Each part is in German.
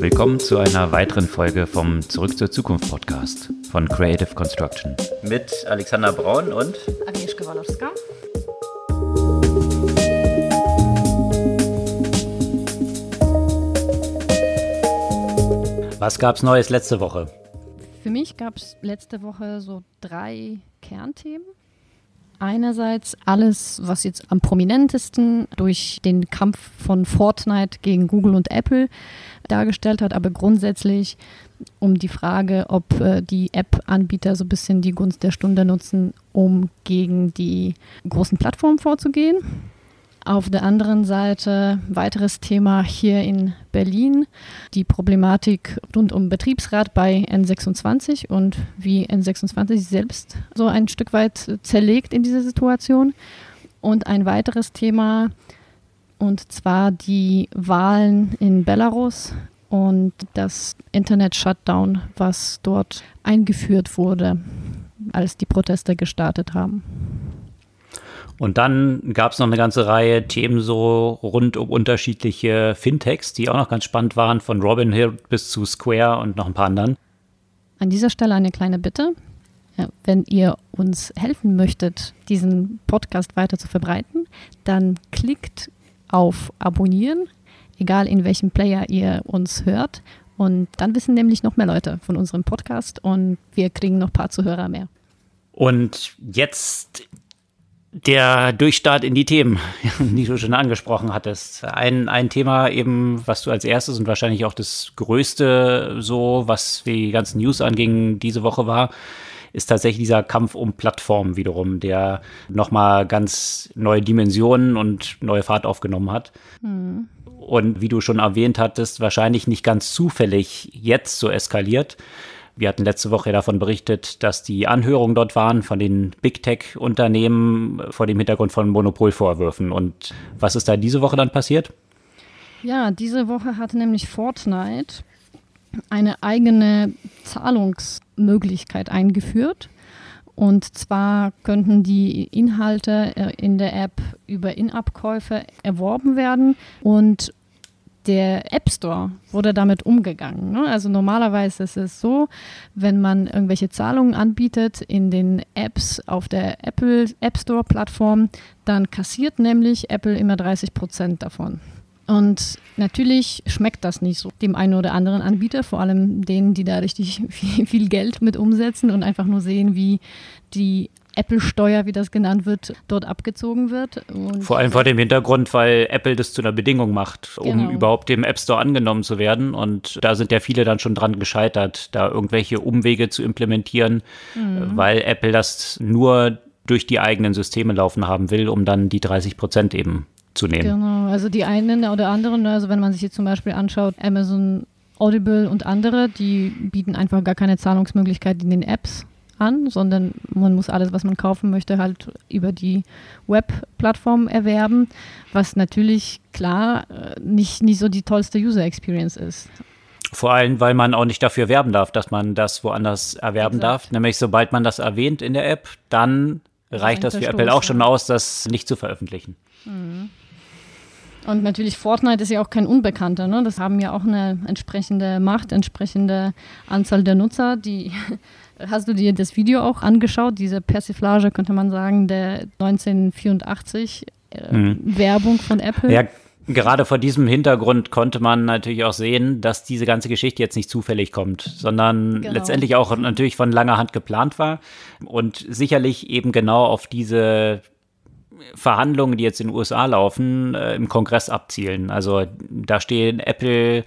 Willkommen zu einer weiteren Folge vom Zurück zur Zukunft Podcast von Creative Construction. Mit Alexander Braun und Agnieszka Walowska. Was gab's Neues letzte Woche? Für mich gab es letzte Woche so drei Kernthemen. Einerseits alles, was jetzt am prominentesten durch den Kampf von Fortnite gegen Google und Apple dargestellt hat, aber grundsätzlich um die Frage, ob äh, die App-Anbieter so ein bisschen die Gunst der Stunde nutzen, um gegen die großen Plattformen vorzugehen. Auf der anderen Seite weiteres Thema hier in Berlin, die Problematik rund um Betriebsrat bei N26 und wie N26 selbst so ein Stück weit zerlegt in dieser Situation. Und ein weiteres Thema, und zwar die Wahlen in Belarus und das Internet-Shutdown, was dort eingeführt wurde, als die Proteste gestartet haben. Und dann gab es noch eine ganze Reihe Themen so rund um unterschiedliche Fintechs, die auch noch ganz spannend waren, von Robinhood bis zu Square und noch ein paar anderen. An dieser Stelle eine kleine Bitte. Wenn ihr uns helfen möchtet, diesen Podcast weiter zu verbreiten, dann klickt auf Abonnieren, egal in welchem Player ihr uns hört. Und dann wissen nämlich noch mehr Leute von unserem Podcast und wir kriegen noch ein paar Zuhörer mehr. Und jetzt der Durchstart in die Themen, die du schon angesprochen hattest. Ein, ein Thema eben, was du als erstes und wahrscheinlich auch das größte so, was die ganzen News anging, diese Woche war, ist tatsächlich dieser Kampf um Plattformen wiederum, der nochmal ganz neue Dimensionen und neue Fahrt aufgenommen hat. Mhm. Und wie du schon erwähnt hattest, wahrscheinlich nicht ganz zufällig jetzt so eskaliert, wir hatten letzte Woche davon berichtet, dass die Anhörungen dort waren von den Big Tech-Unternehmen vor dem Hintergrund von Monopolvorwürfen. Und was ist da diese Woche dann passiert? Ja, diese Woche hat nämlich Fortnite eine eigene Zahlungsmöglichkeit eingeführt. Und zwar könnten die Inhalte äh, in der App über In-App-Käufe erworben werden und der App Store wurde damit umgegangen. Ne? Also normalerweise ist es so, wenn man irgendwelche Zahlungen anbietet in den Apps auf der Apple App Store Plattform, dann kassiert nämlich Apple immer 30 Prozent davon. Und natürlich schmeckt das nicht so dem einen oder anderen Anbieter, vor allem denen, die da richtig viel, viel Geld mit umsetzen und einfach nur sehen, wie die Apple-Steuer, wie das genannt wird, dort abgezogen wird. Und vor allem vor dem Hintergrund, weil Apple das zu einer Bedingung macht, um genau. überhaupt dem App Store angenommen zu werden. Und da sind ja viele dann schon dran gescheitert, da irgendwelche Umwege zu implementieren, mhm. weil Apple das nur durch die eigenen Systeme laufen haben will, um dann die 30 Prozent eben zu nehmen. Genau, also die einen oder anderen, also wenn man sich jetzt zum Beispiel anschaut, Amazon Audible und andere, die bieten einfach gar keine Zahlungsmöglichkeit in den Apps an, sondern man muss alles, was man kaufen möchte, halt über die Web-Plattform erwerben, was natürlich klar äh, nicht, nicht so die tollste User-Experience ist. Vor allem, weil man auch nicht dafür werben darf, dass man das woanders erwerben Exakt. darf. Nämlich, sobald man das erwähnt in der App, dann reicht das für Apple auch schon aus, das nicht zu veröffentlichen. Mhm. Und natürlich Fortnite ist ja auch kein Unbekannter. Ne? Das haben ja auch eine entsprechende Macht, entsprechende Anzahl der Nutzer, die Hast du dir das Video auch angeschaut, diese Persiflage, könnte man sagen, der 1984 äh, mhm. Werbung von Apple? Ja, gerade vor diesem Hintergrund konnte man natürlich auch sehen, dass diese ganze Geschichte jetzt nicht zufällig kommt, sondern genau. letztendlich auch natürlich von langer Hand geplant war und sicherlich eben genau auf diese Verhandlungen, die jetzt in den USA laufen, äh, im Kongress abzielen. Also da stehen Apple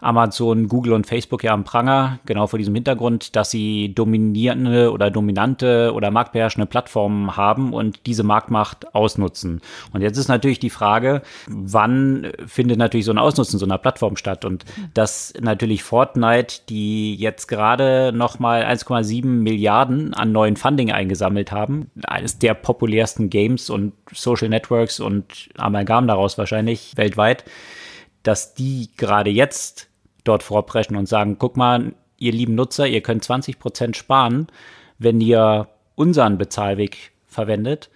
Amazon, Google und Facebook ja am Pranger, genau vor diesem Hintergrund, dass sie dominierende oder dominante oder marktbeherrschende Plattformen haben und diese Marktmacht ausnutzen. Und jetzt ist natürlich die Frage, wann findet natürlich so ein Ausnutzen so einer Plattform statt? Und dass natürlich Fortnite, die jetzt gerade nochmal 1,7 Milliarden an neuen Funding eingesammelt haben, eines der populärsten Games und Social Networks und Amalgam daraus wahrscheinlich weltweit, dass die gerade jetzt dort vorpreschen und sagen, guck mal, ihr lieben Nutzer, ihr könnt 20 Prozent sparen, wenn ihr unseren Bezahlweg verwendet.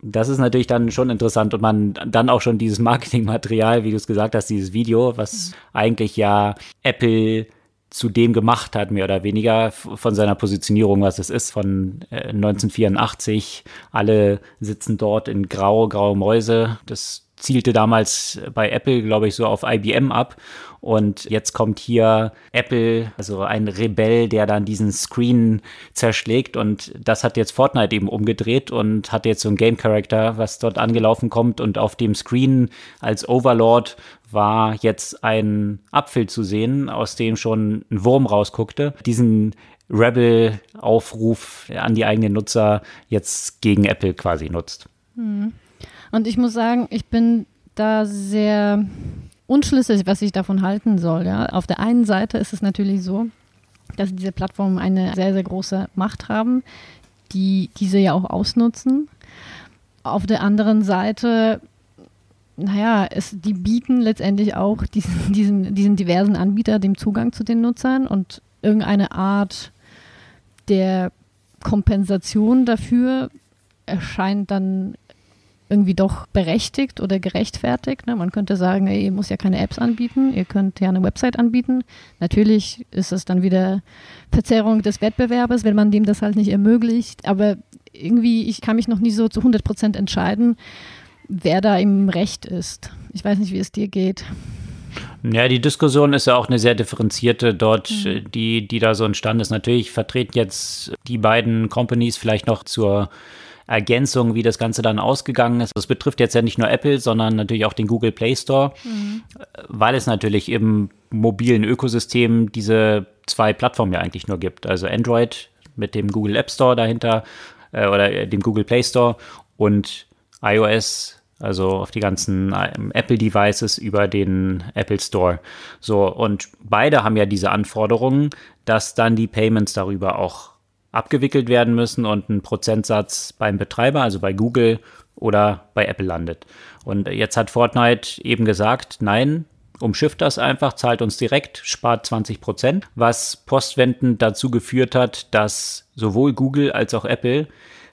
das ist natürlich dann schon interessant und man dann auch schon dieses Marketingmaterial, wie du es gesagt hast, dieses Video, was eigentlich ja Apple zu dem gemacht hat, mehr oder weniger von seiner Positionierung, was es ist, von äh, 1984. Alle sitzen dort in grau, graue Mäuse. Das zielte damals bei Apple, glaube ich, so auf IBM ab. Und jetzt kommt hier Apple, also ein Rebell, der dann diesen Screen zerschlägt. Und das hat jetzt Fortnite eben umgedreht und hat jetzt so ein Game Character, was dort angelaufen kommt. Und auf dem Screen als Overlord war jetzt ein Apfel zu sehen, aus dem schon ein Wurm rausguckte. Diesen Rebel-Aufruf an die eigenen Nutzer jetzt gegen Apple quasi nutzt. Hm. Und ich muss sagen, ich bin da sehr unschlüssig, was ich davon halten soll. Ja? Auf der einen Seite ist es natürlich so, dass diese Plattformen eine sehr, sehr große Macht haben, die diese ja auch ausnutzen. Auf der anderen Seite, naja, es, die bieten letztendlich auch diesen, diesen, diesen diversen Anbieter dem Zugang zu den Nutzern und irgendeine Art der Kompensation dafür erscheint dann irgendwie doch berechtigt oder gerechtfertigt. Ne? Man könnte sagen, ey, ihr muss ja keine Apps anbieten, ihr könnt ja eine Website anbieten. Natürlich ist es dann wieder Verzerrung des Wettbewerbes, wenn man dem das halt nicht ermöglicht. Aber irgendwie, ich kann mich noch nie so zu 100 Prozent entscheiden, wer da im Recht ist. Ich weiß nicht, wie es dir geht. Ja, die Diskussion ist ja auch eine sehr differenzierte dort, mhm. die, die da so entstanden ist. Natürlich vertreten jetzt die beiden Companies vielleicht noch zur Ergänzung, wie das Ganze dann ausgegangen ist. Das betrifft jetzt ja nicht nur Apple, sondern natürlich auch den Google Play Store, mhm. weil es natürlich im mobilen Ökosystem diese zwei Plattformen ja eigentlich nur gibt. Also Android mit dem Google App Store dahinter äh, oder dem Google Play Store und iOS, also auf die ganzen äh, Apple-Devices über den Apple Store. So, und beide haben ja diese Anforderungen, dass dann die Payments darüber auch abgewickelt werden müssen und ein Prozentsatz beim Betreiber, also bei Google oder bei Apple landet. Und jetzt hat Fortnite eben gesagt, nein, umschifft das einfach, zahlt uns direkt, spart 20 Prozent, was postwendend dazu geführt hat, dass sowohl Google als auch Apple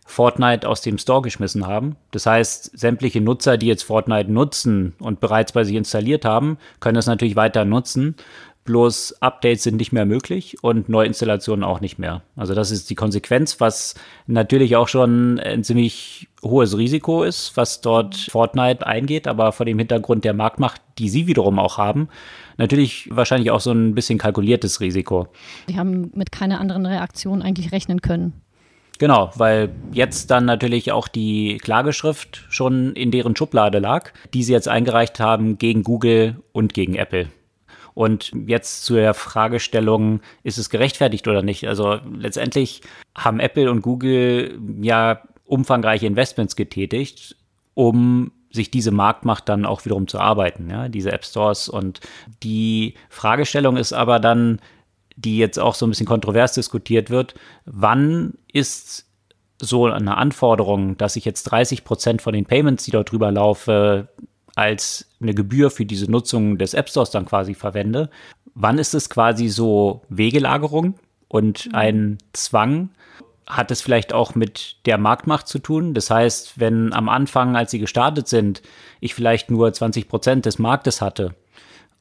Fortnite aus dem Store geschmissen haben. Das heißt, sämtliche Nutzer, die jetzt Fortnite nutzen und bereits bei sich installiert haben, können es natürlich weiter nutzen. Bloß Updates sind nicht mehr möglich und Neuinstallationen auch nicht mehr. Also das ist die Konsequenz, was natürlich auch schon ein ziemlich hohes Risiko ist, was dort Fortnite eingeht, aber vor dem Hintergrund der Marktmacht, die sie wiederum auch haben, natürlich wahrscheinlich auch so ein bisschen kalkuliertes Risiko. Sie haben mit keiner anderen Reaktion eigentlich rechnen können. Genau, weil jetzt dann natürlich auch die Klageschrift schon in deren Schublade lag, die sie jetzt eingereicht haben gegen Google und gegen Apple. Und jetzt zu der Fragestellung, ist es gerechtfertigt oder nicht? Also letztendlich haben Apple und Google ja umfangreiche Investments getätigt, um sich diese Marktmacht dann auch wiederum zu arbeiten, ja, diese App Stores. Und die Fragestellung ist aber dann, die jetzt auch so ein bisschen kontrovers diskutiert wird, wann ist so eine Anforderung, dass ich jetzt 30 Prozent von den Payments, die dort drüber laufe, als eine Gebühr für diese Nutzung des App Stores dann quasi verwende. Wann ist es quasi so Wegelagerung und mhm. ein Zwang? Hat es vielleicht auch mit der Marktmacht zu tun? Das heißt, wenn am Anfang, als sie gestartet sind, ich vielleicht nur 20 Prozent des Marktes hatte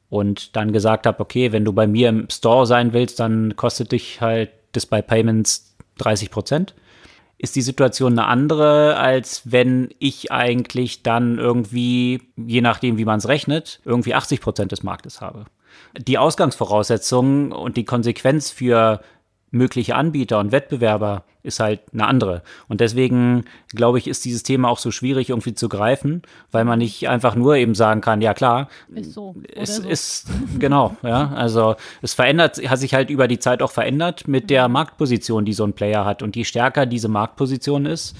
und dann gesagt habe, okay, wenn du bei mir im Store sein willst, dann kostet dich halt das bei Payments 30 Prozent ist die Situation eine andere, als wenn ich eigentlich dann irgendwie, je nachdem, wie man es rechnet, irgendwie 80 Prozent des Marktes habe. Die Ausgangsvoraussetzungen und die Konsequenz für mögliche Anbieter und Wettbewerber ist halt eine andere. Und deswegen, glaube ich, ist dieses Thema auch so schwierig irgendwie zu greifen, weil man nicht einfach nur eben sagen kann, ja klar, ist so. es so. ist, genau, ja, also es verändert, hat sich halt über die Zeit auch verändert mit der mhm. Marktposition, die so ein Player hat. Und je stärker diese Marktposition ist,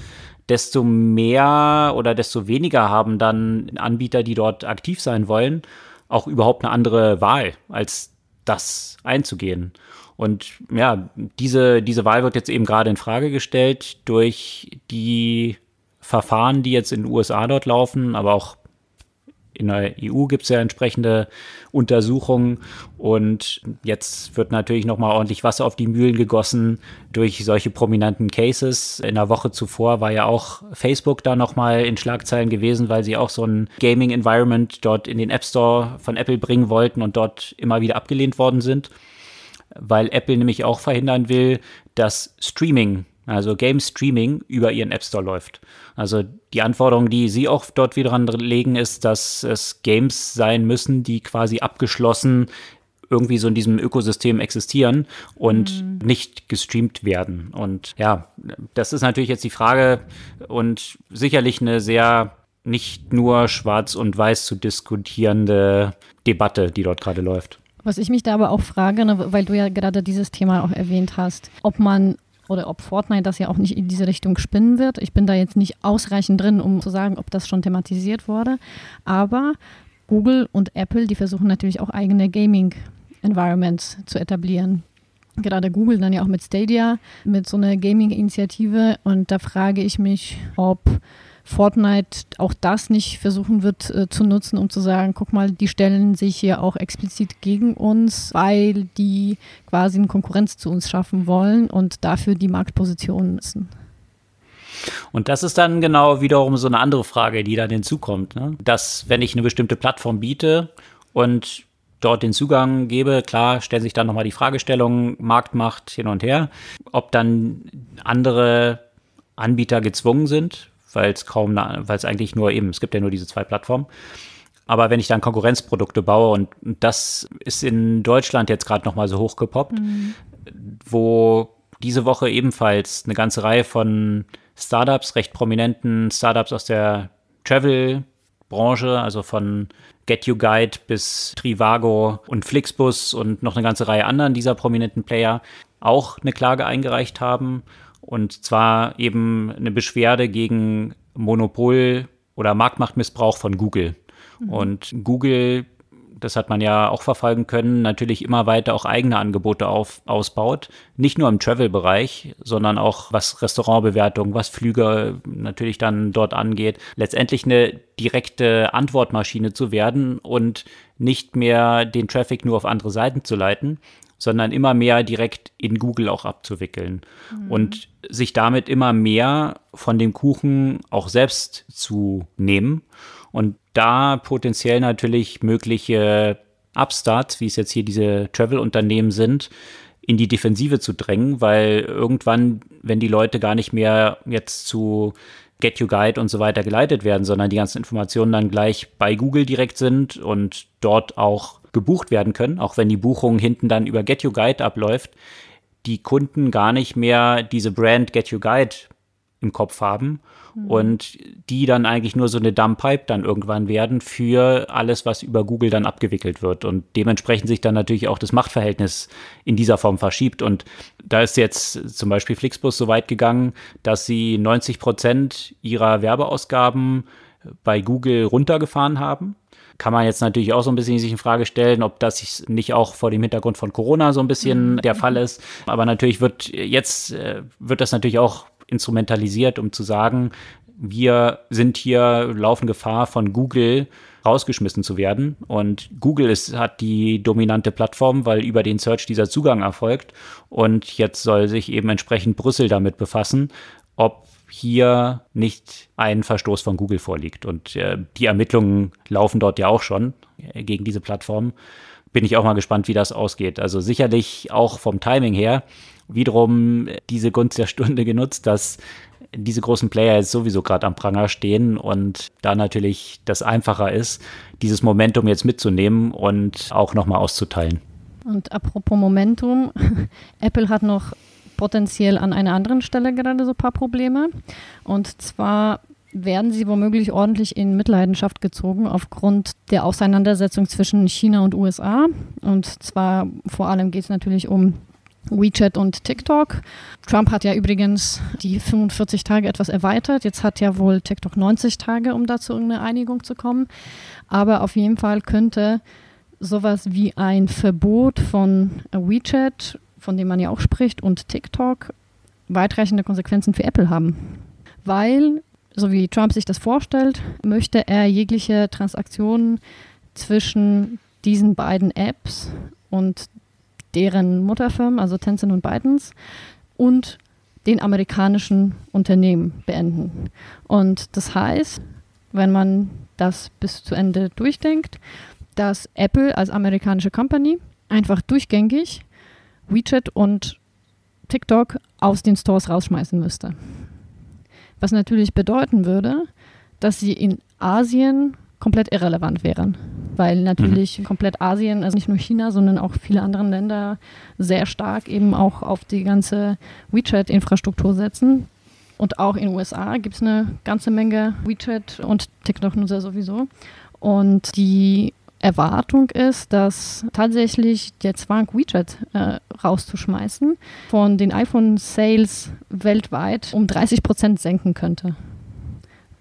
desto mehr oder desto weniger haben dann Anbieter, die dort aktiv sein wollen, auch überhaupt eine andere Wahl, als das einzugehen. Und ja, diese, diese Wahl wird jetzt eben gerade in Frage gestellt durch die Verfahren, die jetzt in den USA dort laufen, aber auch in der EU gibt es ja entsprechende Untersuchungen und jetzt wird natürlich nochmal ordentlich Wasser auf die Mühlen gegossen durch solche prominenten Cases. In der Woche zuvor war ja auch Facebook da nochmal in Schlagzeilen gewesen, weil sie auch so ein Gaming-Environment dort in den App Store von Apple bringen wollten und dort immer wieder abgelehnt worden sind, weil Apple nämlich auch verhindern will, dass Streaming also Game Streaming über ihren App Store läuft. Also die Anforderung, die sie auch dort wieder legen, ist, dass es Games sein müssen, die quasi abgeschlossen irgendwie so in diesem Ökosystem existieren und mhm. nicht gestreamt werden. Und ja, das ist natürlich jetzt die Frage und sicherlich eine sehr nicht nur schwarz und weiß zu diskutierende Debatte, die dort gerade läuft. Was ich mich da aber auch frage, ne, weil du ja gerade dieses Thema auch erwähnt hast, ob man oder ob Fortnite das ja auch nicht in diese Richtung spinnen wird. Ich bin da jetzt nicht ausreichend drin, um zu sagen, ob das schon thematisiert wurde. Aber Google und Apple, die versuchen natürlich auch eigene Gaming-Environments zu etablieren. Gerade Google dann ja auch mit Stadia, mit so einer Gaming-Initiative. Und da frage ich mich, ob Fortnite auch das nicht versuchen wird äh, zu nutzen, um zu sagen, guck mal, die stellen sich hier auch explizit gegen uns, weil die quasi eine Konkurrenz zu uns schaffen wollen und dafür die Marktposition nutzen. Und das ist dann genau wiederum so eine andere Frage, die dann hinzukommt. Ne? Dass, wenn ich eine bestimmte Plattform biete und dort den Zugang gebe, klar, stellen sich dann nochmal die Fragestellung, Marktmacht hin und her, ob dann andere Anbieter gezwungen sind, weil es kaum, weil es eigentlich nur eben, es gibt ja nur diese zwei Plattformen. Aber wenn ich dann Konkurrenzprodukte baue und das ist in Deutschland jetzt gerade noch mal so hochgepoppt, mhm. wo diese Woche ebenfalls eine ganze Reihe von Startups, recht prominenten Startups aus der Travel-Branche, also von Get You Guide bis Trivago und Flixbus und noch eine ganze Reihe anderen dieser prominenten Player auch eine Klage eingereicht haben und zwar eben eine Beschwerde gegen Monopol- oder Marktmachtmissbrauch von Google. Mhm. Und Google, das hat man ja auch verfolgen können, natürlich immer weiter auch eigene Angebote auf, ausbaut. Nicht nur im Travel-Bereich, sondern auch was Restaurantbewertung, was Flüge natürlich dann dort angeht. Letztendlich eine direkte Antwortmaschine zu werden und nicht mehr den Traffic nur auf andere Seiten zu leiten, sondern immer mehr direkt in Google auch abzuwickeln mhm. und sich damit immer mehr von dem Kuchen auch selbst zu nehmen und da potenziell natürlich mögliche Upstarts, wie es jetzt hier diese Travel-Unternehmen sind, in die Defensive zu drängen, weil irgendwann, wenn die Leute gar nicht mehr jetzt zu Get You Guide und so weiter geleitet werden, sondern die ganzen Informationen dann gleich bei Google direkt sind und dort auch gebucht werden können, auch wenn die Buchung hinten dann über Get You Guide abläuft, die Kunden gar nicht mehr diese Brand Get You Guide im Kopf haben mhm. und die dann eigentlich nur so eine Dumbpipe dann irgendwann werden für alles, was über Google dann abgewickelt wird. Und dementsprechend sich dann natürlich auch das Machtverhältnis in dieser Form verschiebt. Und da ist jetzt zum Beispiel Flixbus so weit gegangen, dass sie 90 Prozent ihrer Werbeausgaben bei Google runtergefahren haben kann man jetzt natürlich auch so ein bisschen sich in Frage stellen, ob das nicht auch vor dem Hintergrund von Corona so ein bisschen mhm. der Fall ist. Aber natürlich wird jetzt, äh, wird das natürlich auch instrumentalisiert, um zu sagen, wir sind hier, laufen Gefahr von Google rausgeschmissen zu werden. Und Google ist, hat die dominante Plattform, weil über den Search dieser Zugang erfolgt. Und jetzt soll sich eben entsprechend Brüssel damit befassen, ob hier nicht ein Verstoß von Google vorliegt. Und äh, die Ermittlungen laufen dort ja auch schon äh, gegen diese Plattform. Bin ich auch mal gespannt, wie das ausgeht. Also sicherlich auch vom Timing her wiederum diese Gunst der Stunde genutzt, dass diese großen Player jetzt sowieso gerade am Pranger stehen und da natürlich das einfacher ist, dieses Momentum jetzt mitzunehmen und auch nochmal auszuteilen. Und apropos Momentum, Apple hat noch potenziell an einer anderen Stelle gerade so ein paar Probleme. Und zwar werden sie womöglich ordentlich in Mitleidenschaft gezogen aufgrund der Auseinandersetzung zwischen China und USA. Und zwar vor allem geht es natürlich um WeChat und TikTok. Trump hat ja übrigens die 45 Tage etwas erweitert. Jetzt hat ja wohl TikTok 90 Tage, um da zu irgendeiner Einigung zu kommen. Aber auf jeden Fall könnte sowas wie ein Verbot von WeChat von dem man ja auch spricht, und TikTok weitreichende Konsequenzen für Apple haben. Weil so wie Trump sich das vorstellt, möchte er jegliche Transaktionen zwischen diesen beiden Apps und deren Mutterfirmen, also Tencent und ByteDance, und den amerikanischen Unternehmen beenden. Und das heißt, wenn man das bis zu Ende durchdenkt, dass Apple als amerikanische Company einfach durchgängig WeChat und TikTok aus den Stores rausschmeißen müsste. Was natürlich bedeuten würde, dass sie in Asien komplett irrelevant wären. Weil natürlich mhm. komplett Asien, also nicht nur China, sondern auch viele andere Länder sehr stark eben auch auf die ganze WeChat-Infrastruktur setzen. Und auch in den USA gibt es eine ganze Menge WeChat und TikTok-Nutzer sowieso. Und die Erwartung ist, dass tatsächlich der Zwang, WeChat äh, rauszuschmeißen, von den iPhone-Sales weltweit um 30 Prozent senken könnte.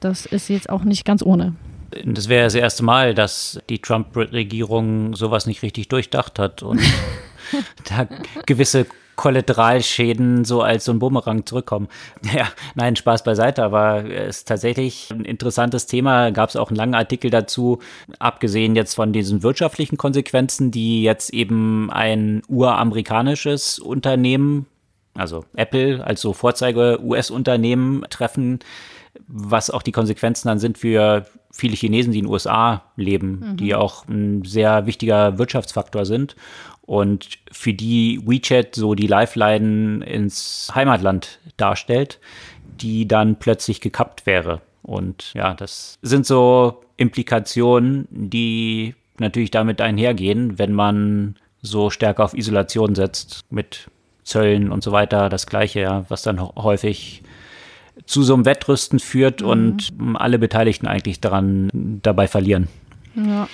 Das ist jetzt auch nicht ganz ohne. Das wäre das erste Mal, dass die Trump-Regierung sowas nicht richtig durchdacht hat und da gewisse Kollateralschäden so als so ein Bumerang zurückkommen. Ja, nein, Spaß beiseite, aber es ist tatsächlich ein interessantes Thema. Gab es auch einen langen Artikel dazu, abgesehen jetzt von diesen wirtschaftlichen Konsequenzen, die jetzt eben ein uramerikanisches Unternehmen, also Apple als so Vorzeige-US-Unternehmen treffen, was auch die Konsequenzen dann sind für viele Chinesen, die in den USA leben, mhm. die auch ein sehr wichtiger Wirtschaftsfaktor sind und für die WeChat so die Lifeline ins Heimatland darstellt, die dann plötzlich gekappt wäre. Und ja, das sind so Implikationen, die natürlich damit einhergehen, wenn man so stärker auf Isolation setzt mit Zöllen und so weiter. Das Gleiche, ja, was dann häufig zu so einem Wettrüsten führt mhm. und alle Beteiligten eigentlich daran dabei verlieren. Ja.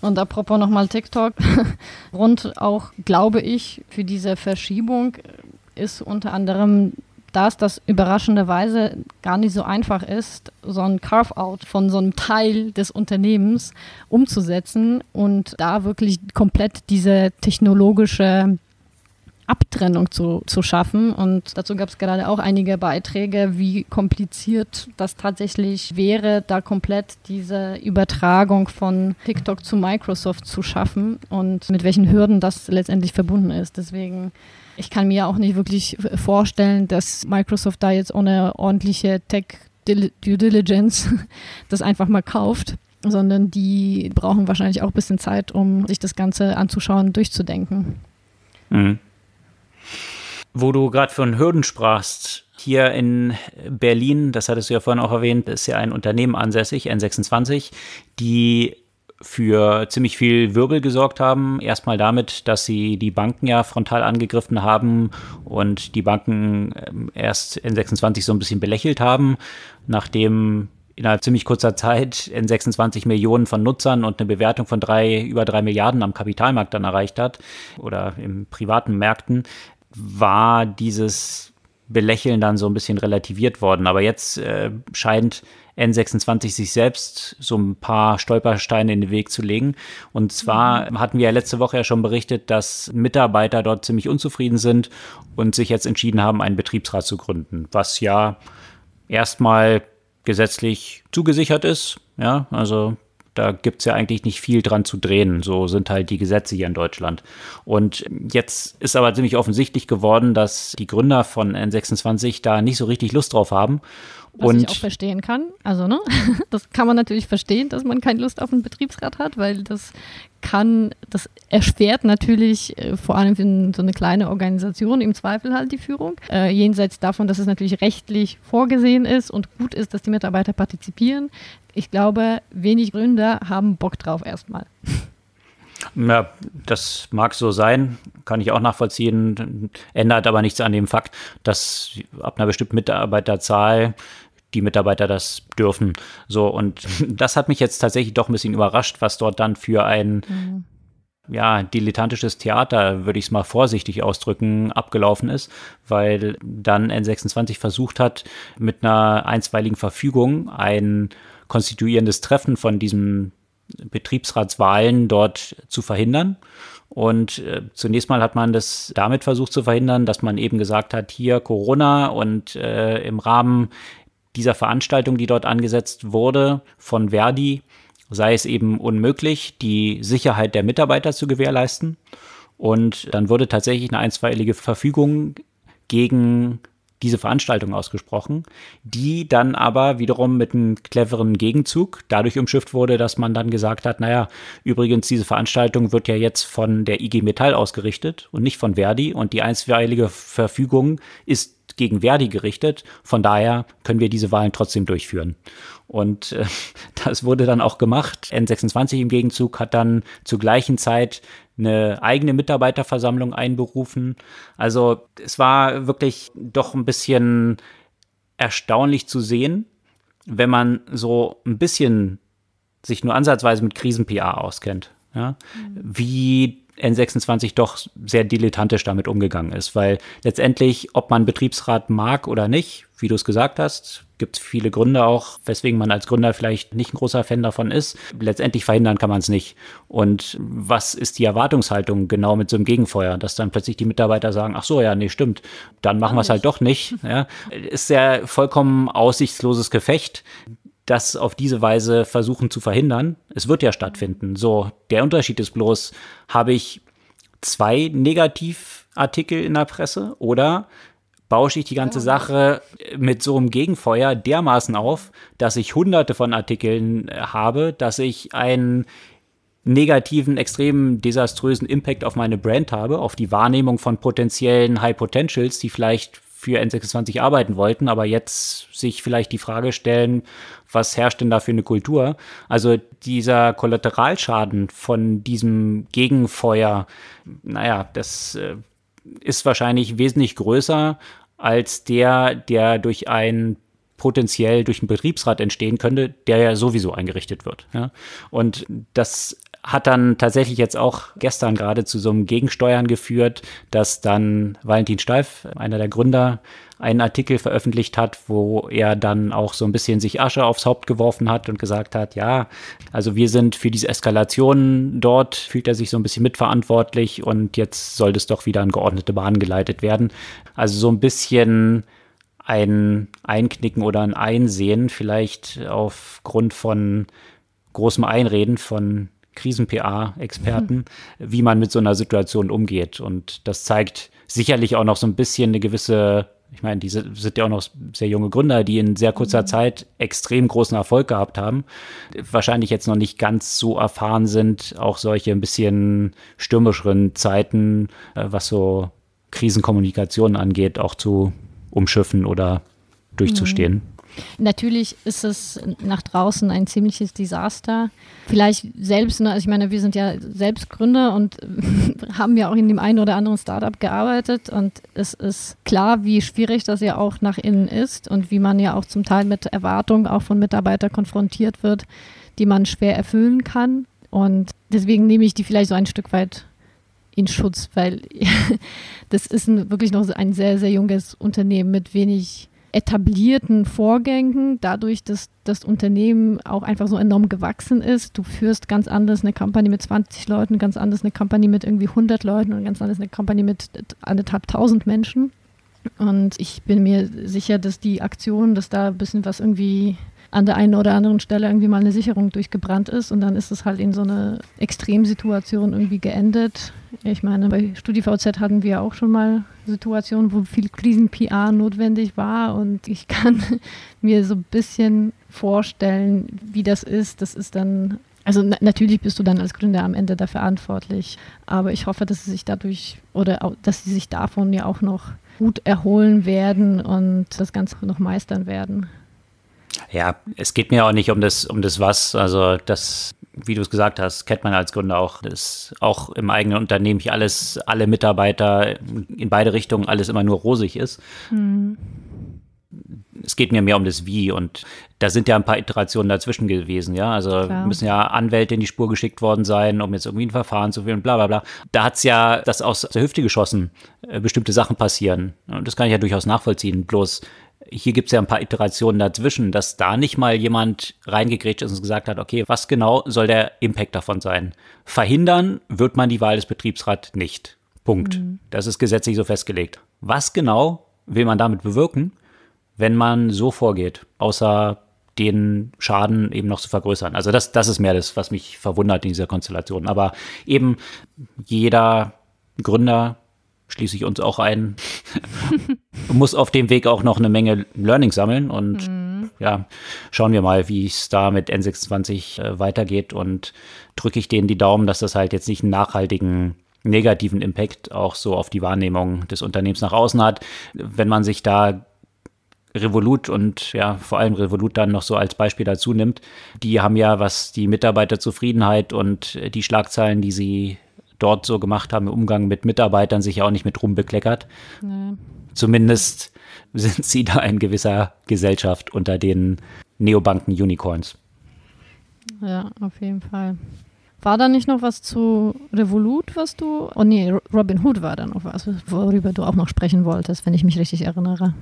Und apropos nochmal TikTok, Grund auch, glaube ich, für diese Verschiebung ist unter anderem dass das überraschenderweise gar nicht so einfach ist, so ein Carve-out von so einem Teil des Unternehmens umzusetzen und da wirklich komplett diese technologische Abtrennung zu, zu schaffen. Und dazu gab es gerade auch einige Beiträge, wie kompliziert das tatsächlich wäre, da komplett diese Übertragung von TikTok zu Microsoft zu schaffen und mit welchen Hürden das letztendlich verbunden ist. Deswegen ich kann mir auch nicht wirklich vorstellen, dass Microsoft da jetzt ohne ordentliche Tech Due Diligence das einfach mal kauft, sondern die brauchen wahrscheinlich auch ein bisschen Zeit, um sich das Ganze anzuschauen, durchzudenken. Mhm. Wo du gerade von Hürden sprachst, hier in Berlin, das hattest du ja vorhin auch erwähnt, ist ja ein Unternehmen ansässig, N26, die für ziemlich viel Wirbel gesorgt haben. Erstmal damit, dass sie die Banken ja frontal angegriffen haben und die Banken ähm, erst N26 so ein bisschen belächelt haben, nachdem innerhalb ziemlich kurzer Zeit N26 Millionen von Nutzern und eine Bewertung von drei, über drei Milliarden am Kapitalmarkt dann erreicht hat oder im privaten Märkten, war dieses Belächeln dann so ein bisschen relativiert worden. Aber jetzt äh, scheint N26 sich selbst so ein paar Stolpersteine in den Weg zu legen. Und zwar hatten wir ja letzte Woche ja schon berichtet, dass Mitarbeiter dort ziemlich unzufrieden sind und sich jetzt entschieden haben, einen Betriebsrat zu gründen, was ja erstmal gesetzlich zugesichert ist. Ja, also da gibt es ja eigentlich nicht viel dran zu drehen. So sind halt die Gesetze hier in Deutschland. Und jetzt ist aber ziemlich offensichtlich geworden, dass die Gründer von N26 da nicht so richtig Lust drauf haben. Was und ich auch verstehen kann. Also, ne? Das kann man natürlich verstehen, dass man keine Lust auf einen Betriebsrat hat, weil das kann, das erschwert natürlich äh, vor allem für so eine kleine Organisation im Zweifel halt die Führung. Äh, jenseits davon, dass es natürlich rechtlich vorgesehen ist und gut ist, dass die Mitarbeiter partizipieren. Ich glaube, wenig Gründer haben Bock drauf erstmal. Ja, das mag so sein, kann ich auch nachvollziehen, ändert aber nichts an dem Fakt, dass ab einer bestimmten Mitarbeiterzahl die Mitarbeiter das dürfen. So, und das hat mich jetzt tatsächlich doch ein bisschen überrascht, was dort dann für ein mhm. ja, dilettantisches Theater, würde ich es mal vorsichtig ausdrücken, abgelaufen ist, weil dann N26 versucht hat, mit einer einstweiligen Verfügung ein konstituierendes Treffen von diesem Betriebsratswahlen dort zu verhindern. Und äh, zunächst mal hat man das damit versucht zu verhindern, dass man eben gesagt hat, hier Corona und äh, im Rahmen dieser Veranstaltung, die dort angesetzt wurde von Verdi, sei es eben unmöglich, die Sicherheit der Mitarbeiter zu gewährleisten. Und dann wurde tatsächlich eine einstweilige Verfügung gegen diese Veranstaltung ausgesprochen, die dann aber wiederum mit einem cleveren Gegenzug dadurch umschifft wurde, dass man dann gesagt hat, naja, übrigens, diese Veranstaltung wird ja jetzt von der IG Metall ausgerichtet und nicht von Verdi und die einstweilige Verfügung ist gegen Verdi gerichtet. Von daher können wir diese Wahlen trotzdem durchführen. Und äh, das wurde dann auch gemacht. N26 im Gegenzug hat dann zur gleichen Zeit eine eigene Mitarbeiterversammlung einberufen. Also es war wirklich doch ein bisschen erstaunlich zu sehen, wenn man so ein bisschen sich nur ansatzweise mit Krisen-PA auskennt. Ja? Mhm. Wie N26 doch sehr dilettantisch damit umgegangen ist, weil letztendlich, ob man Betriebsrat mag oder nicht, wie du es gesagt hast, gibt es viele Gründe auch, weswegen man als Gründer vielleicht nicht ein großer Fan davon ist. Letztendlich verhindern kann man es nicht. Und was ist die Erwartungshaltung genau mit so einem Gegenfeuer, dass dann plötzlich die Mitarbeiter sagen, ach so, ja, nee, stimmt, dann machen wir es halt doch nicht. Ja, ist ja vollkommen aussichtsloses Gefecht das auf diese Weise versuchen zu verhindern. Es wird ja stattfinden. So, der Unterschied ist bloß, habe ich zwei Negativartikel in der Presse oder bausche ich die ganze Sache mit so einem Gegenfeuer dermaßen auf, dass ich hunderte von Artikeln äh, habe, dass ich einen negativen, extrem desaströsen Impact auf meine Brand habe, auf die Wahrnehmung von potenziellen High Potentials, die vielleicht für N26 arbeiten wollten, aber jetzt sich vielleicht die Frage stellen, was herrscht denn da für eine Kultur? Also dieser Kollateralschaden von diesem Gegenfeuer, naja, das äh, ist wahrscheinlich wesentlich größer als der, der durch ein potenziell durch einen Betriebsrat entstehen könnte, der ja sowieso eingerichtet wird. Ja? Und das hat dann tatsächlich jetzt auch gestern gerade zu so einem Gegensteuern geführt, dass dann Valentin Steif, einer der Gründer, einen Artikel veröffentlicht hat, wo er dann auch so ein bisschen sich Asche aufs Haupt geworfen hat und gesagt hat, ja, also wir sind für diese Eskalation dort, fühlt er sich so ein bisschen mitverantwortlich und jetzt sollte es doch wieder in geordnete Bahn geleitet werden. Also so ein bisschen ein Einknicken oder ein Einsehen, vielleicht aufgrund von großem Einreden von Krisen-PA-Experten, mhm. wie man mit so einer Situation umgeht. Und das zeigt sicherlich auch noch so ein bisschen eine gewisse, ich meine, diese sind ja auch noch sehr junge Gründer, die in sehr kurzer mhm. Zeit extrem großen Erfolg gehabt haben. Wahrscheinlich jetzt noch nicht ganz so erfahren sind, auch solche ein bisschen stürmischeren Zeiten, äh, was so Krisenkommunikation angeht, auch zu umschiffen oder durchzustehen. Mhm. Natürlich ist es nach draußen ein ziemliches Desaster. Vielleicht selbst, ne, also ich meine, wir sind ja selbst Gründer und haben ja auch in dem einen oder anderen Startup gearbeitet und es ist klar, wie schwierig das ja auch nach innen ist und wie man ja auch zum Teil mit Erwartungen auch von Mitarbeitern konfrontiert wird, die man schwer erfüllen kann. Und deswegen nehme ich die vielleicht so ein Stück weit in Schutz, weil das ist ein, wirklich noch ein sehr, sehr junges Unternehmen mit wenig etablierten Vorgängen, dadurch, dass das Unternehmen auch einfach so enorm gewachsen ist. Du führst ganz anders eine Company mit 20 Leuten, ganz anders eine Company mit irgendwie 100 Leuten und ganz anders eine Company mit anderthalb tausend Menschen. Und ich bin mir sicher, dass die Aktion, dass da ein bisschen was irgendwie an der einen oder anderen Stelle irgendwie mal eine Sicherung durchgebrannt ist und dann ist es halt in so eine Extremsituation irgendwie geendet. Ich meine, bei StudiVZ hatten wir auch schon mal Situationen, wo viel Krisen-PR notwendig war und ich kann mir so ein bisschen vorstellen, wie das ist. Das ist dann also na natürlich bist du dann als Gründer am Ende dafür verantwortlich, aber ich hoffe, dass sie sich dadurch oder auch, dass sie sich davon ja auch noch gut erholen werden und das Ganze noch meistern werden. Ja, es geht mir auch nicht um das, um das Was. Also das, wie du es gesagt hast, kennt man als Gründer auch. Das auch im eigenen Unternehmen nicht alles, alle Mitarbeiter in beide Richtungen alles immer nur rosig ist. Mhm. Es geht mir mehr um das Wie und da sind ja ein paar Iterationen dazwischen gewesen, ja. Also Klar. müssen ja Anwälte in die Spur geschickt worden sein, um jetzt irgendwie ein Verfahren zu führen, bla bla bla. Da hat es ja das aus der Hüfte geschossen, äh, bestimmte Sachen passieren. Und das kann ich ja durchaus nachvollziehen. Bloß hier gibt es ja ein paar Iterationen dazwischen, dass da nicht mal jemand reingegrätscht ist und gesagt hat, okay, was genau soll der Impact davon sein? Verhindern wird man die Wahl des Betriebsrats nicht. Punkt. Mhm. Das ist gesetzlich so festgelegt. Was genau will man damit bewirken? wenn man so vorgeht, außer den Schaden eben noch zu vergrößern. Also das, das ist mehr das, was mich verwundert in dieser Konstellation. Aber eben jeder Gründer, schließe ich uns auch ein, muss auf dem Weg auch noch eine Menge Learning sammeln und mhm. ja, schauen wir mal, wie es da mit N26 äh, weitergeht und drücke ich denen die Daumen, dass das halt jetzt nicht einen nachhaltigen negativen Impact auch so auf die Wahrnehmung des Unternehmens nach außen hat. Wenn man sich da Revolut und ja, vor allem Revolut dann noch so als Beispiel dazu nimmt, die haben ja, was die Mitarbeiterzufriedenheit und die Schlagzeilen, die sie dort so gemacht haben im Umgang mit Mitarbeitern, sich ja auch nicht mit rumbekleckert. Nee. Zumindest sind sie da in gewisser Gesellschaft unter den Neobanken-Unicorns. Ja, auf jeden Fall. War da nicht noch was zu Revolut, was du. Oh nee, Robin Hood war da noch was, worüber du auch noch sprechen wolltest, wenn ich mich richtig erinnere.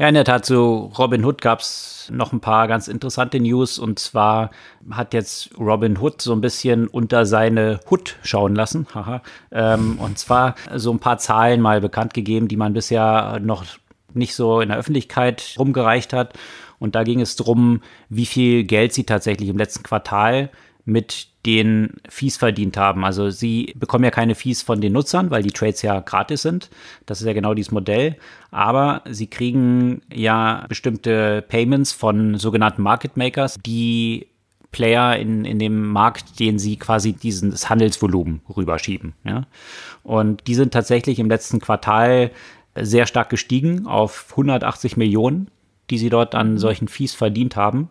Ja, in der Tat, zu Robin Hood gab es noch ein paar ganz interessante News. Und zwar hat jetzt Robin Hood so ein bisschen unter seine Hood schauen lassen. Haha. Ähm, und zwar so ein paar Zahlen mal bekannt gegeben, die man bisher noch nicht so in der Öffentlichkeit rumgereicht hat. Und da ging es darum, wie viel Geld sie tatsächlich im letzten Quartal mit den Fees verdient haben. Also sie bekommen ja keine Fees von den Nutzern, weil die Trades ja gratis sind. Das ist ja genau dieses Modell. Aber sie kriegen ja bestimmte Payments von sogenannten Market Makers, die Player in, in dem Markt, den sie quasi dieses Handelsvolumen rüberschieben. Ja? Und die sind tatsächlich im letzten Quartal sehr stark gestiegen auf 180 Millionen, die sie dort an solchen Fees verdient haben.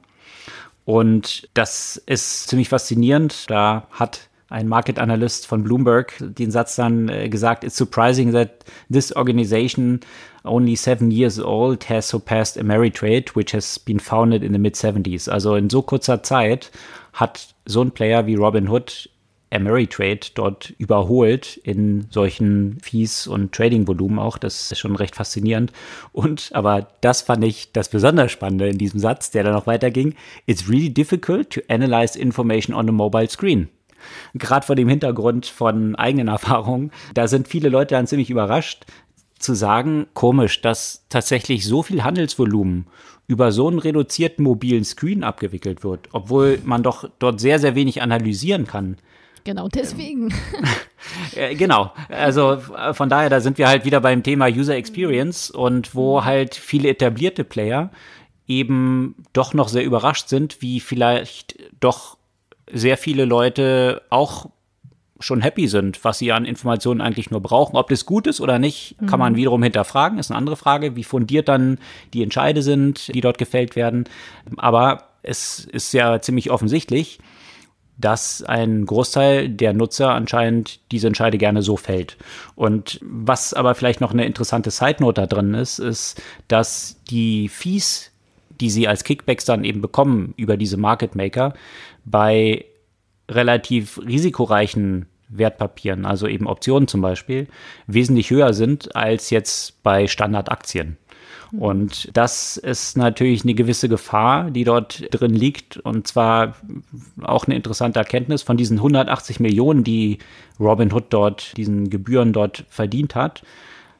Und das ist ziemlich faszinierend. Da hat ein Market Analyst von Bloomberg den Satz dann äh, gesagt, it's surprising that this organization only seven years old has surpassed Ameritrade, which has been founded in the mid-70s. Also in so kurzer Zeit hat so ein Player wie Robin Hood Ameritrade dort überholt in solchen Fees und Trading-Volumen auch. Das ist schon recht faszinierend. Und, aber das fand ich das besonders Spannende in diesem Satz, der dann noch weiterging. It's really difficult to analyze information on a mobile screen. Gerade vor dem Hintergrund von eigenen Erfahrungen, da sind viele Leute dann ziemlich überrascht, zu sagen, komisch, dass tatsächlich so viel Handelsvolumen über so einen reduzierten mobilen Screen abgewickelt wird, obwohl man doch dort sehr, sehr wenig analysieren kann. Genau, deswegen. Äh, genau, also äh, von daher, da sind wir halt wieder beim Thema User Experience und wo mhm. halt viele etablierte Player eben doch noch sehr überrascht sind, wie vielleicht doch sehr viele Leute auch schon happy sind, was sie an Informationen eigentlich nur brauchen. Ob das gut ist oder nicht, kann man mhm. wiederum hinterfragen, ist eine andere Frage, wie fundiert dann die Entscheide sind, die dort gefällt werden. Aber es ist ja ziemlich offensichtlich, dass ein Großteil der Nutzer anscheinend diese Entscheide gerne so fällt. Und was aber vielleicht noch eine interessante Side Note da drin ist, ist, dass die Fees, die sie als Kickbacks dann eben bekommen über diese Market Maker, bei relativ risikoreichen Wertpapieren, also eben Optionen zum Beispiel, wesentlich höher sind als jetzt bei Standardaktien. Und das ist natürlich eine gewisse Gefahr, die dort drin liegt. Und zwar auch eine interessante Erkenntnis von diesen 180 Millionen, die Robinhood dort, diesen Gebühren dort verdient hat,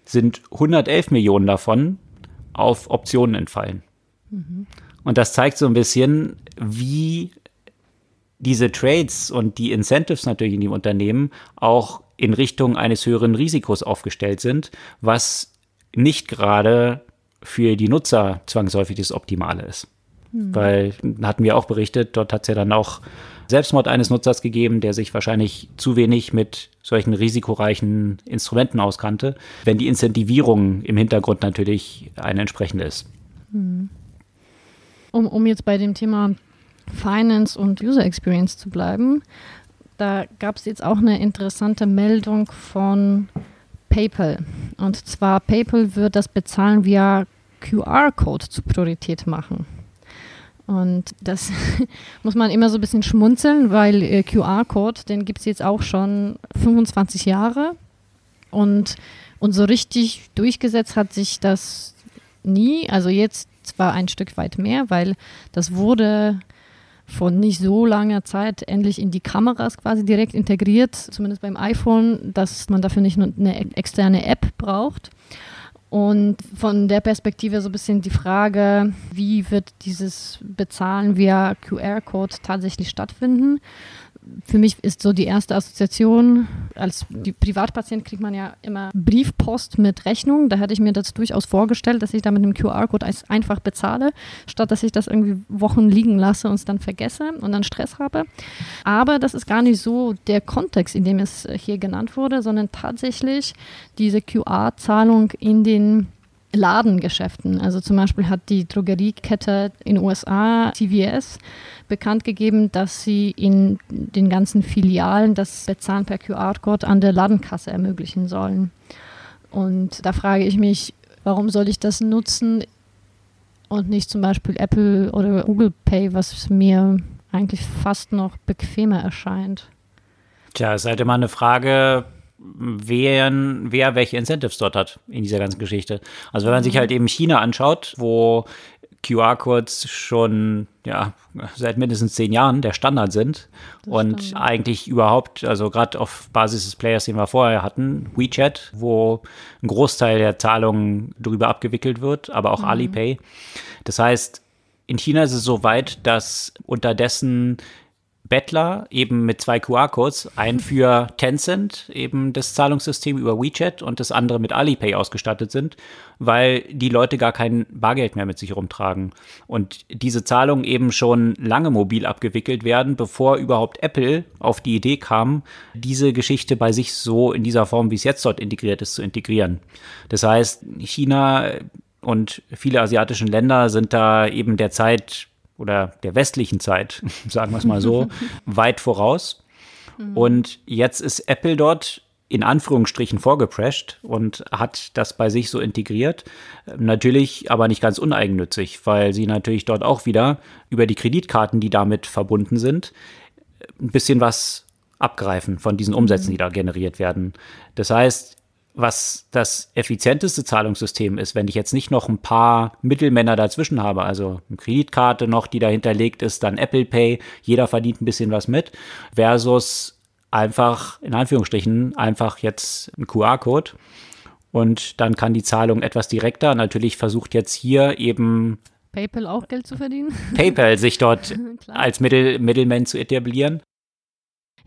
sind 111 Millionen davon auf Optionen entfallen. Mhm. Und das zeigt so ein bisschen, wie diese Trades und die Incentives natürlich in dem Unternehmen auch in Richtung eines höheren Risikos aufgestellt sind, was nicht gerade für die Nutzer zwangsläufig das Optimale ist. Hm. Weil, hatten wir auch berichtet, dort hat es ja dann auch Selbstmord eines Nutzers gegeben, der sich wahrscheinlich zu wenig mit solchen risikoreichen Instrumenten auskannte, wenn die Incentivierung im Hintergrund natürlich eine entsprechende ist. Hm. Um, um jetzt bei dem Thema Finance und User Experience zu bleiben, da gab es jetzt auch eine interessante Meldung von PayPal. Und zwar PayPal wird das Bezahlen via QR-Code zur Priorität machen. Und das muss man immer so ein bisschen schmunzeln, weil äh, QR-Code, den gibt es jetzt auch schon 25 Jahre. Und, und so richtig durchgesetzt hat sich das nie. Also jetzt zwar ein Stück weit mehr, weil das wurde von nicht so langer Zeit endlich in die Kameras quasi direkt integriert, zumindest beim iPhone, dass man dafür nicht nur eine externe App braucht. Und von der Perspektive so ein bisschen die Frage, wie wird dieses Bezahlen via QR-Code tatsächlich stattfinden? Für mich ist so die erste Assoziation, als Privatpatient kriegt man ja immer Briefpost mit Rechnung. Da hätte ich mir das durchaus vorgestellt, dass ich da mit einem QR-Code einfach bezahle, statt dass ich das irgendwie Wochen liegen lasse und es dann vergesse und dann Stress habe. Aber das ist gar nicht so der Kontext, in dem es hier genannt wurde, sondern tatsächlich diese QR-Zahlung in den Ladengeschäften. Also zum Beispiel hat die Drogeriekette in USA, CVS, bekannt gegeben, dass sie in den ganzen Filialen das Bezahlen per QR-Code an der Ladenkasse ermöglichen sollen. Und da frage ich mich, warum soll ich das nutzen und nicht zum Beispiel Apple oder Google Pay, was mir eigentlich fast noch bequemer erscheint. Tja, es ist halt immer eine Frage, wer, wer welche Incentives dort hat in dieser ganzen Geschichte. Also wenn man sich mhm. halt eben China anschaut, wo QR-Codes schon ja, seit mindestens zehn Jahren der Standard sind das und stimmt. eigentlich überhaupt, also gerade auf Basis des Players, den wir vorher hatten, WeChat, wo ein Großteil der Zahlungen drüber abgewickelt wird, aber auch mhm. Alipay. Das heißt, in China ist es so weit, dass unterdessen Bettler eben mit zwei QR-Codes, ein für Tencent, eben das Zahlungssystem über WeChat und das andere mit Alipay ausgestattet sind, weil die Leute gar kein Bargeld mehr mit sich rumtragen. Und diese Zahlungen eben schon lange mobil abgewickelt werden, bevor überhaupt Apple auf die Idee kam, diese Geschichte bei sich so in dieser Form, wie es jetzt dort integriert ist, zu integrieren. Das heißt, China und viele asiatische Länder sind da eben derzeit oder der westlichen Zeit, sagen wir es mal so, weit voraus. Mhm. Und jetzt ist Apple dort in Anführungsstrichen vorgeprescht und hat das bei sich so integriert. Natürlich aber nicht ganz uneigennützig, weil sie natürlich dort auch wieder über die Kreditkarten, die damit verbunden sind, ein bisschen was abgreifen von diesen Umsätzen, mhm. die da generiert werden. Das heißt, was das effizienteste Zahlungssystem ist, wenn ich jetzt nicht noch ein paar Mittelmänner dazwischen habe, also eine Kreditkarte noch, die dahinterlegt ist, dann Apple Pay, jeder verdient ein bisschen was mit, versus einfach, in Anführungsstrichen, einfach jetzt ein QR-Code. Und dann kann die Zahlung etwas direkter. Natürlich versucht jetzt hier eben PayPal auch Geld zu verdienen. PayPal sich dort als Mittel, Mittelmann zu etablieren.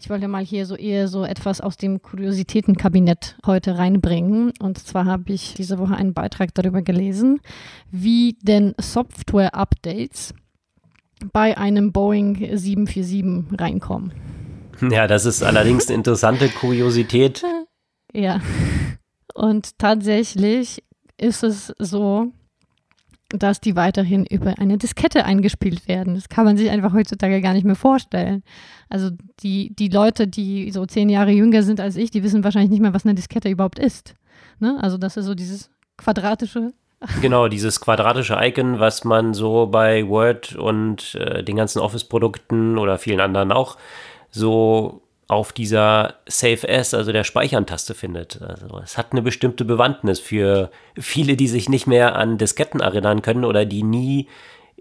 Ich wollte mal hier so eher so etwas aus dem Kuriositätenkabinett heute reinbringen. Und zwar habe ich diese Woche einen Beitrag darüber gelesen, wie denn Software-Updates bei einem Boeing 747 reinkommen. Ja, das ist allerdings eine interessante Kuriosität. ja. Und tatsächlich ist es so, dass die weiterhin über eine Diskette eingespielt werden. Das kann man sich einfach heutzutage gar nicht mehr vorstellen. Also die, die Leute, die so zehn Jahre jünger sind als ich, die wissen wahrscheinlich nicht mehr, was eine Diskette überhaupt ist. Ne? Also das ist so dieses quadratische. Genau, dieses quadratische Icon, was man so bei Word und äh, den ganzen Office-Produkten oder vielen anderen auch so auf dieser Save As, also der Speichern-Taste findet. Also es hat eine bestimmte Bewandtnis für viele, die sich nicht mehr an Disketten erinnern können oder die nie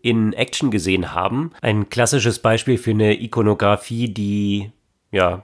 in Action gesehen haben. Ein klassisches Beispiel für eine Ikonografie, die ja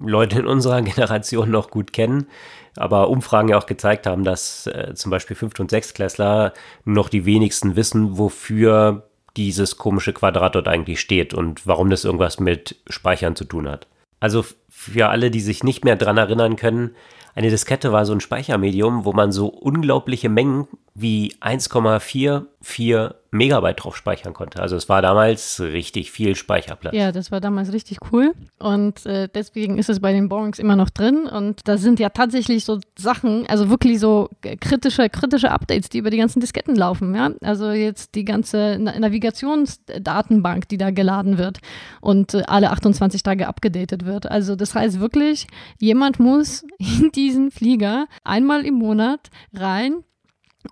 Leute in unserer Generation noch gut kennen, aber Umfragen ja auch gezeigt haben, dass äh, zum Beispiel 5. und 6. Klässler noch die wenigsten wissen, wofür dieses komische Quadrat dort eigentlich steht und warum das irgendwas mit Speichern zu tun hat. Also für alle, die sich nicht mehr dran erinnern können, eine Diskette war so ein Speichermedium, wo man so unglaubliche Mengen wie 1,44 Megabyte drauf speichern konnte. Also es war damals richtig viel Speicherplatz. Ja, das war damals richtig cool und äh, deswegen ist es bei den Borings immer noch drin und da sind ja tatsächlich so Sachen, also wirklich so kritische, kritische Updates, die über die ganzen Disketten laufen. Ja? Also jetzt die ganze Navigationsdatenbank, die da geladen wird und äh, alle 28 Tage abgedatet wird. Also das heißt wirklich, jemand muss in diesen Flieger einmal im Monat rein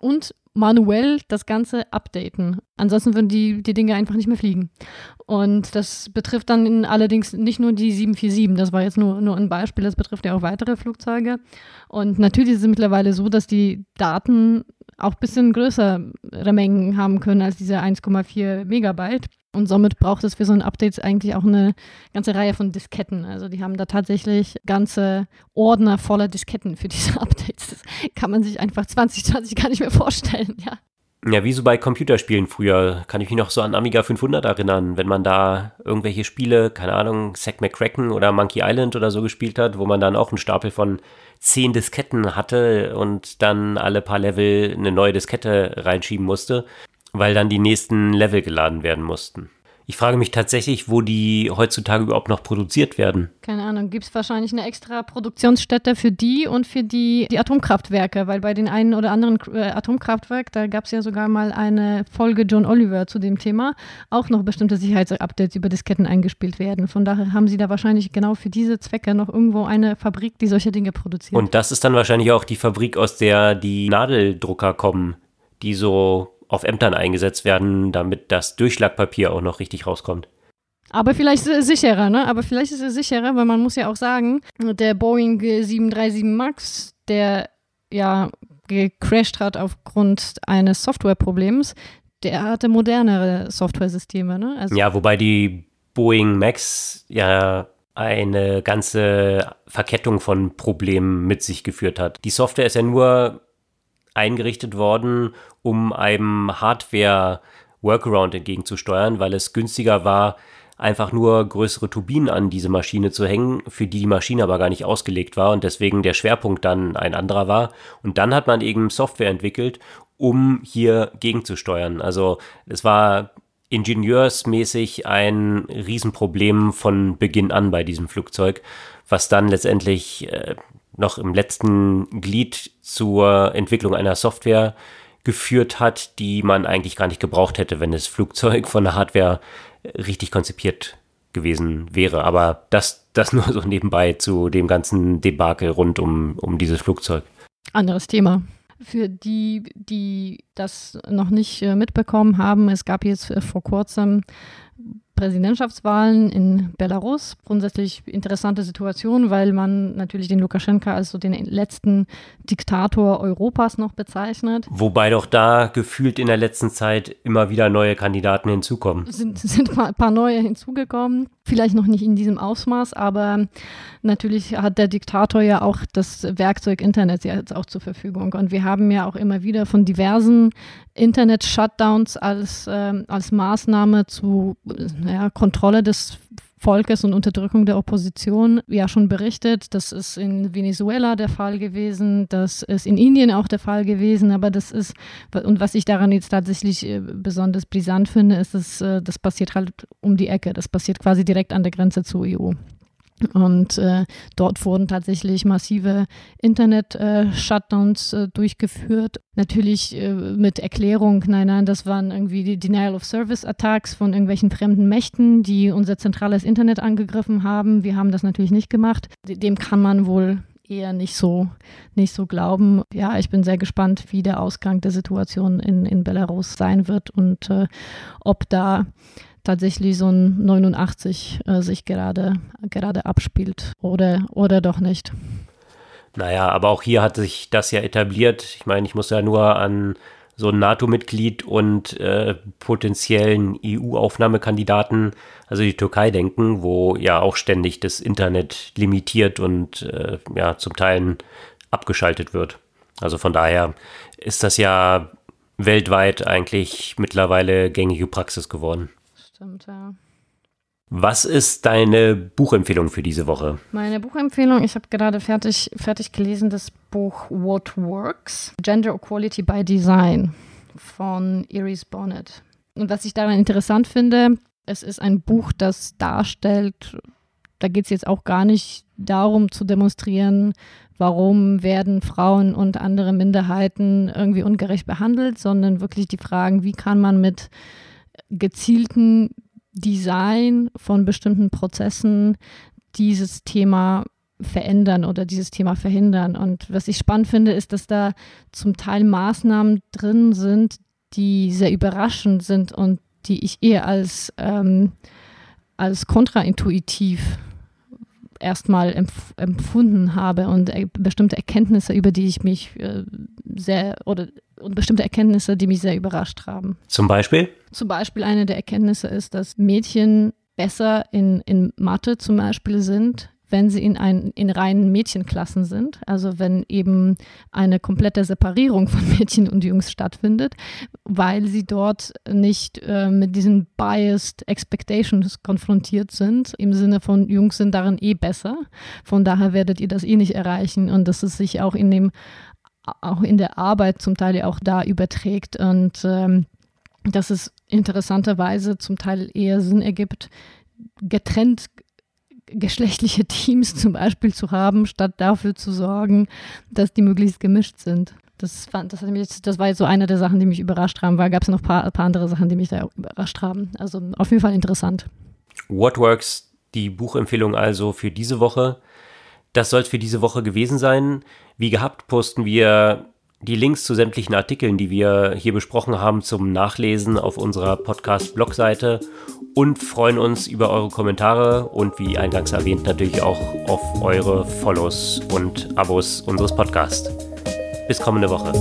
und manuell das Ganze updaten. Ansonsten würden die, die Dinge einfach nicht mehr fliegen. Und das betrifft dann allerdings nicht nur die 747, das war jetzt nur, nur ein Beispiel, das betrifft ja auch weitere Flugzeuge. Und natürlich ist es mittlerweile so, dass die Daten auch ein bisschen größere Mengen haben können als diese 1,4 Megabyte. Und somit braucht es für so ein Update eigentlich auch eine ganze Reihe von Disketten. Also die haben da tatsächlich ganze Ordner voller Disketten für diese Updates. Kann man sich einfach 2020 gar nicht mehr vorstellen, ja. Ja, wie so bei Computerspielen früher, kann ich mich noch so an Amiga 500 erinnern, wenn man da irgendwelche Spiele, keine Ahnung, Zack McCracken oder Monkey Island oder so gespielt hat, wo man dann auch einen Stapel von zehn Disketten hatte und dann alle paar Level eine neue Diskette reinschieben musste, weil dann die nächsten Level geladen werden mussten. Ich frage mich tatsächlich, wo die heutzutage überhaupt noch produziert werden. Keine Ahnung, gibt es wahrscheinlich eine extra Produktionsstätte für die und für die, die Atomkraftwerke, weil bei den einen oder anderen äh, Atomkraftwerk, da gab es ja sogar mal eine Folge John Oliver zu dem Thema, auch noch bestimmte Sicherheitsupdates über Disketten eingespielt werden. Von daher haben sie da wahrscheinlich genau für diese Zwecke noch irgendwo eine Fabrik, die solche Dinge produziert. Und das ist dann wahrscheinlich auch die Fabrik, aus der die Nadeldrucker kommen, die so auf Ämtern eingesetzt werden, damit das Durchschlagpapier auch noch richtig rauskommt. Aber vielleicht ist es sicherer, ne? Aber vielleicht ist es sicherer, weil man muss ja auch sagen, der Boeing 737 MAX, der ja gecrashed hat aufgrund eines Softwareproblems, der hatte modernere Softwaresysteme, ne? Also ja, wobei die Boeing Max ja eine ganze Verkettung von Problemen mit sich geführt hat. Die Software ist ja nur eingerichtet worden, um einem Hardware-Workaround entgegenzusteuern, weil es günstiger war, einfach nur größere Turbinen an diese Maschine zu hängen, für die die Maschine aber gar nicht ausgelegt war und deswegen der Schwerpunkt dann ein anderer war. Und dann hat man eben Software entwickelt, um hier gegenzusteuern. Also es war ingenieursmäßig ein Riesenproblem von Beginn an bei diesem Flugzeug, was dann letztendlich äh, noch im letzten Glied zur Entwicklung einer Software geführt hat, die man eigentlich gar nicht gebraucht hätte, wenn das Flugzeug von der Hardware richtig konzipiert gewesen wäre. Aber das, das nur so nebenbei zu dem ganzen Debakel rund um, um dieses Flugzeug. Anderes Thema. Für die, die das noch nicht äh, mitbekommen haben, es gab jetzt äh, vor kurzem Präsidentschaftswahlen in Belarus. Grundsätzlich interessante Situation, weil man natürlich den Lukaschenka als so den letzten Diktator Europas noch bezeichnet. Wobei doch da gefühlt in der letzten Zeit immer wieder neue Kandidaten hinzukommen. Sind, sind ein paar neue hinzugekommen. Vielleicht noch nicht in diesem Ausmaß, aber natürlich hat der Diktator ja auch das Werkzeug Internet jetzt auch zur Verfügung. Und wir haben ja auch immer wieder von diversen Internet-Shutdowns als, ähm, als Maßnahme zu ja, Kontrolle des Volkes und Unterdrückung der Opposition ja schon berichtet. Das ist in Venezuela der Fall gewesen, das ist in Indien auch der Fall gewesen, aber das ist, und was ich daran jetzt tatsächlich äh, besonders brisant finde, ist, dass äh, das passiert halt um die Ecke. Das passiert quasi direkt an der Grenze zur EU. Und äh, dort wurden tatsächlich massive Internet-Shutdowns äh, äh, durchgeführt. Natürlich äh, mit Erklärung, nein, nein, das waren irgendwie die Denial-of-Service-Attacks von irgendwelchen fremden Mächten, die unser zentrales Internet angegriffen haben. Wir haben das natürlich nicht gemacht. Dem kann man wohl eher nicht so, nicht so glauben. Ja, ich bin sehr gespannt, wie der Ausgang der Situation in, in Belarus sein wird und äh, ob da tatsächlich so ein 89 äh, sich gerade, gerade abspielt oder, oder doch nicht. Naja, aber auch hier hat sich das ja etabliert. Ich meine, ich muss ja nur an so ein NATO-Mitglied und äh, potenziellen EU-Aufnahmekandidaten, also die Türkei denken, wo ja auch ständig das Internet limitiert und äh, ja zum Teil abgeschaltet wird. Also von daher ist das ja weltweit eigentlich mittlerweile gängige Praxis geworden. Stimmt, ja. Was ist deine Buchempfehlung für diese Woche? Meine Buchempfehlung, ich habe gerade fertig, fertig gelesen das Buch What Works, Gender Equality by Design von Iris Bonnet. Und was ich daran interessant finde, es ist ein Buch, das darstellt, da geht es jetzt auch gar nicht darum zu demonstrieren, warum werden Frauen und andere Minderheiten irgendwie ungerecht behandelt, sondern wirklich die Fragen, wie kann man mit gezielten Design von bestimmten Prozessen dieses Thema verändern oder dieses Thema verhindern. Und was ich spannend finde, ist, dass da zum Teil Maßnahmen drin sind, die sehr überraschend sind und die ich eher als, ähm, als kontraintuitiv erstmal empf empfunden habe und äh, bestimmte Erkenntnisse, über die ich mich äh, sehr oder und bestimmte Erkenntnisse, die mich sehr überrascht haben. Zum Beispiel? Zum Beispiel eine der Erkenntnisse ist, dass Mädchen besser in, in Mathe zum Beispiel sind wenn sie in, ein, in reinen Mädchenklassen sind, also wenn eben eine komplette Separierung von Mädchen und Jungs stattfindet, weil sie dort nicht äh, mit diesen biased expectations konfrontiert sind, im Sinne von Jungs sind darin eh besser, von daher werdet ihr das eh nicht erreichen und dass es sich auch in dem auch in der Arbeit zum Teil auch da überträgt und ähm, dass es interessanterweise zum Teil eher Sinn ergibt, getrennt geschlechtliche Teams zum Beispiel zu haben, statt dafür zu sorgen, dass die möglichst gemischt sind. Das, fand, das, mich, das war jetzt so eine der Sachen, die mich überrascht haben, weil gab es noch ein paar, paar andere Sachen, die mich da überrascht haben. Also auf jeden Fall interessant. What Works, die Buchempfehlung also für diese Woche. Das soll es für diese Woche gewesen sein. Wie gehabt posten wir die Links zu sämtlichen Artikeln, die wir hier besprochen haben, zum Nachlesen auf unserer Podcast-Blogseite und freuen uns über eure Kommentare und wie eingangs erwähnt natürlich auch auf eure Follows und Abos unseres Podcasts. Bis kommende Woche.